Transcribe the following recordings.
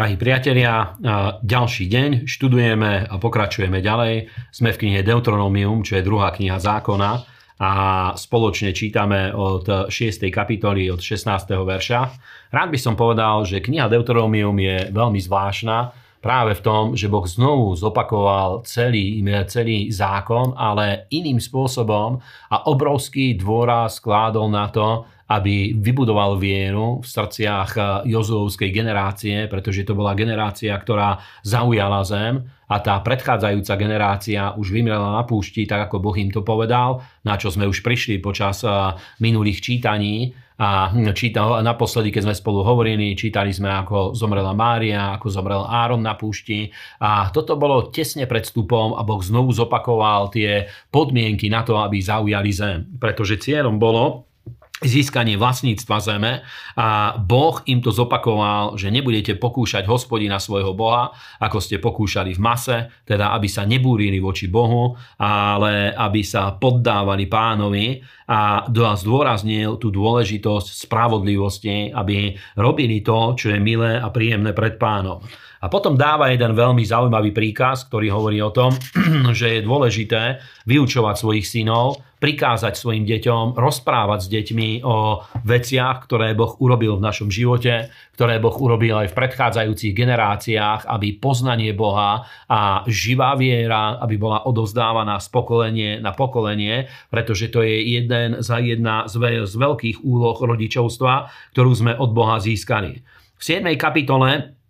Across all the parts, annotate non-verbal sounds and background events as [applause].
Drahí priatelia, ďalší deň študujeme a pokračujeme ďalej. Sme v knihe Deuteronomium, čo je druhá kniha zákona a spoločne čítame od 6. kapitoly, od 16. verša. Rád by som povedal, že kniha Deuteronomium je veľmi zvláštna práve v tom, že Boh znovu zopakoval celý, celý zákon, ale iným spôsobom a obrovský dôraz skládol na to, aby vybudoval vieru v srdciach eh, Jozuovskej generácie, pretože to bola generácia, ktorá zaujala zem a tá predchádzajúca generácia už vymrela na púšti, tak ako Boh im to povedal, na čo sme už prišli počas eh, minulých čítaní. A hm, čítal, naposledy, keď sme spolu hovorili, čítali sme, ako zomrela Mária, ako zomrel Áron na púšti. A toto bolo tesne pred vstupom a Boh znovu zopakoval tie podmienky na to, aby zaujali zem. Pretože cieľom bolo, získanie vlastníctva zeme a Boh im to zopakoval, že nebudete pokúšať hospodina svojho Boha, ako ste pokúšali v mase, teda aby sa nebúrili voči Bohu, ale aby sa poddávali pánovi a zdôraznil tú dôležitosť spravodlivosti, aby robili to, čo je milé a príjemné pred pánom. A potom dáva jeden veľmi zaujímavý príkaz, ktorý hovorí o tom, [clears throat] že je dôležité vyučovať svojich synov, prikázať svojim deťom, rozprávať s deťmi o veciach, ktoré Boh urobil v našom živote, ktoré Boh urobil aj v predchádzajúcich generáciách, aby poznanie Boha a živá viera, aby bola odovzdávaná z pokolenie na pokolenie, pretože to je jeden za jedna z, veľkých úloh rodičovstva, ktorú sme od Boha získali. V 7. kapitole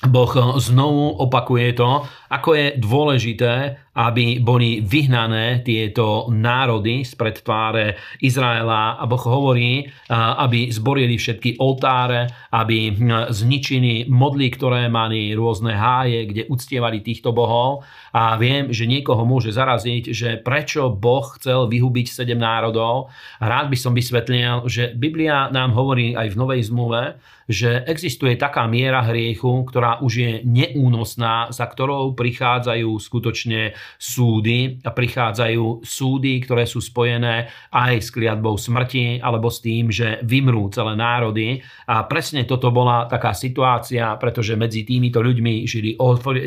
Boh znovu opakuje to, ako je dôležité, aby boli vyhnané tieto národy spred tváre Izraela. A Boh hovorí, aby zborili všetky oltáre, aby zničili modly, ktoré mali rôzne háje, kde uctievali týchto bohov. A viem, že niekoho môže zaraziť, že prečo Boh chcel vyhubiť sedem národov. Rád by som vysvetlil, že Biblia nám hovorí aj v Novej zmluve, že existuje taká miera hriechu, ktorá už je neúnosná, za ktorou prichádzajú skutočne súdy prichádzajú súdy, ktoré sú spojené aj s kliatbou smrti alebo s tým, že vymrú celé národy. A presne toto bola taká situácia, pretože medzi týmito ľuďmi žili,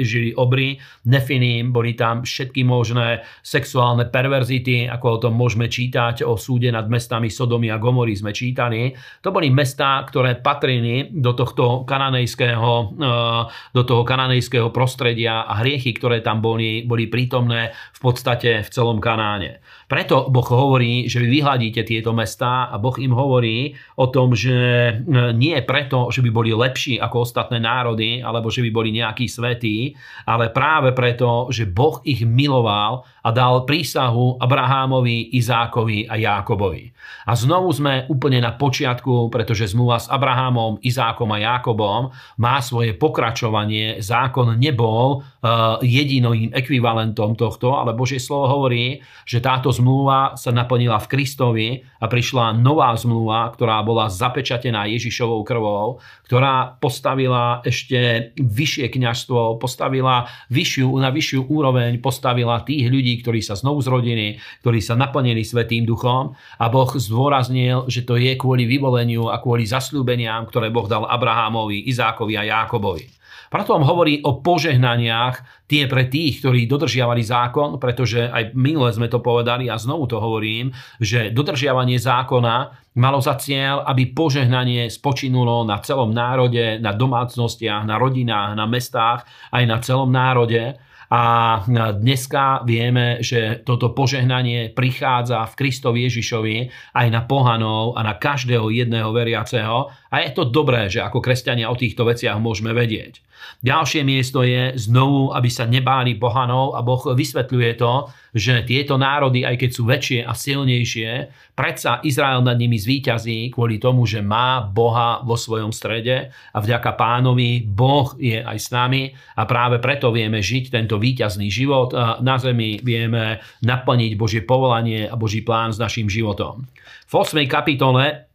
žili obry, nefiním, boli tam všetky možné sexuálne perverzity, ako o tom môžeme čítať o súde nad mestami Sodomy a Gomory sme čítali. To boli mestá, ktoré patrili do tohto kananejského, eh, do toho kananejského prostredia a hriechy, ktoré tam boli, boli prítomné v podstate v celom Kanáne. Preto Boh hovorí, že vy vyhľadíte tieto mestá a Boh im hovorí o tom, že eh, nie preto, že by boli lepší ako ostatné národy, alebo že by boli nejakí svetí, ale práve preto, že Boh ich miloval a dal prísahu Abrahámovi, Izákovi a Jákobovi. A znovu sme úplne na počiatku, pretože zmluva s Abrahámom, Izákom a Jákobom má svoje pokračovanie. Zákon nebol uh, jediným ekvivalentom tohto, ale Božie slovo hovorí, že táto zmluva sa naplnila v Kristovi a prišla nová zmluva, ktorá bola zapečatená Ježišovou krvou, ktorá postavila ešte vyššie kňažstvo, postavila vyššiu, na vyššiu úroveň, postavila tých ľudí, ktorí sa znovu zrodili, ktorí sa naplnili Svetým duchom a Boh zdôraznil, že to je kvôli vyvoleniu a kvôli zasľúbeniam, ktoré Boh dal Abrahámovi, Izákovi a Jákobovi. Preto on hovorí o požehnaniach tie pre tých, ktorí dodržiavali zákon, pretože aj minule sme to povedali a znovu to hovorím, že dodržiavanie zákona malo za cieľ, aby požehnanie spočinulo na celom národe, na domácnostiach, na rodinách, na mestách, aj na celom národe a dneska vieme, že toto požehnanie prichádza v Kristovi Ježišovi aj na pohanov a na každého jedného veriaceho. A je to dobré, že ako kresťania o týchto veciach môžeme vedieť. Ďalšie miesto je znovu, aby sa nebáli pohanov a Boh vysvetľuje to, že tieto národy, aj keď sú väčšie a silnejšie, predsa Izrael nad nimi zvíťazí kvôli tomu, že má Boha vo svojom strede a vďaka pánovi Boh je aj s nami a práve preto vieme žiť tento víťazný život na zemi vieme naplniť Božie povolanie a Boží plán s našim životom. V 8. kapitole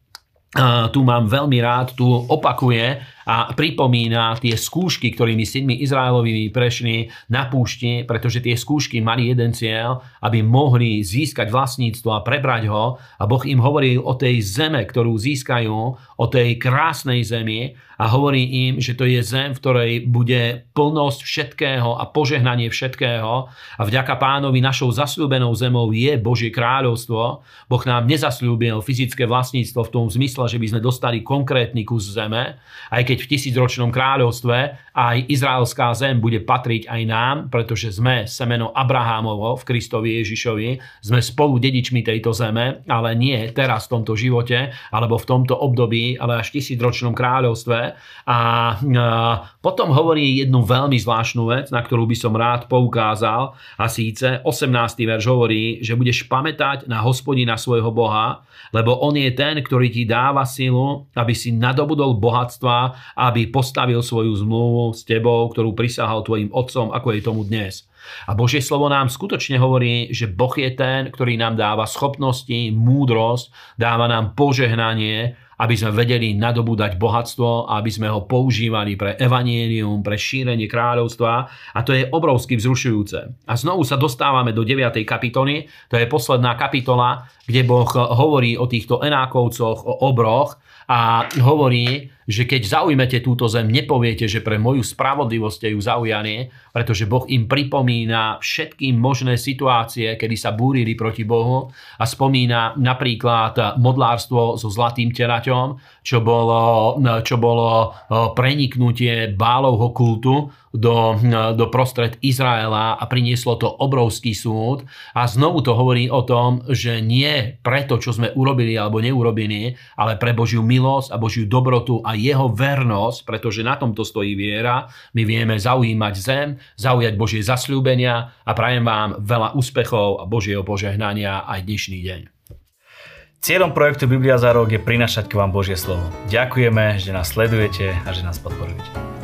tu mám veľmi rád, tu opakuje a pripomína tie skúšky, ktorými synmi Izraelovými prešli na púšti, pretože tie skúšky mali jeden cieľ, aby mohli získať vlastníctvo a prebrať ho. A Boh im hovoril o tej zeme, ktorú získajú, o tej krásnej zemi. A hovorí im, že to je zem, v ktorej bude plnosť všetkého a požehnanie všetkého. A vďaka pánovi našou zasľúbenou zemou je Božie kráľovstvo. Boh nám nezasľúbil fyzické vlastníctvo v tom zmysle, že by sme dostali konkrétny kus zeme, aj keď v tisícročnom kráľovstve aj izraelská zem bude patriť aj nám, pretože sme semeno Abrahámovo v Kristovi Ježišovi, sme spolu dedičmi tejto zeme, ale nie teraz v tomto živote, alebo v tomto období, ale až v tisícročnom kráľovstve, a potom hovorí jednu veľmi zvláštnu vec, na ktorú by som rád poukázal a síce 18. verš hovorí, že budeš pamätať na hospodina svojho Boha, lebo on je ten, ktorý ti dáva silu, aby si nadobudol bohatstva, aby postavil svoju zmluvu s tebou, ktorú prisahal tvojim otcom, ako je tomu dnes. A Božie slovo nám skutočne hovorí, že Boh je ten, ktorý nám dáva schopnosti, múdrosť, dáva nám požehnanie aby sme vedeli nadobúdať bohatstvo aby sme ho používali pre evanielium, pre šírenie kráľovstva a to je obrovsky vzrušujúce. A znovu sa dostávame do 9. kapitoly, to je posledná kapitola, kde Boh hovorí o týchto enákovcoch, o obroch a hovorí, že keď zaujmete túto zem, nepoviete, že pre moju spravodlivosť ste ju zaujali, pretože Boh im pripomína všetky možné situácie, kedy sa búrili proti Bohu a spomína napríklad modlárstvo so zlatým teraťom, čo bolo, čo bolo preniknutie bálovho kultu do, do prostred Izraela a prinieslo to obrovský súd. A znovu to hovorí o tom, že nie preto, čo sme urobili alebo neurobili, ale pre Božiu milosť a Božiu dobrotu a jeho vernosť, pretože na tomto stojí viera. My vieme zaujímať zem, zaujať Božie zasľúbenia a prajem vám veľa úspechov a Božieho požehnania aj dnešný deň. Cieľom projektu Biblia za rok je prinašať k vám Božie slovo. Ďakujeme, že nás sledujete a že nás podporujete.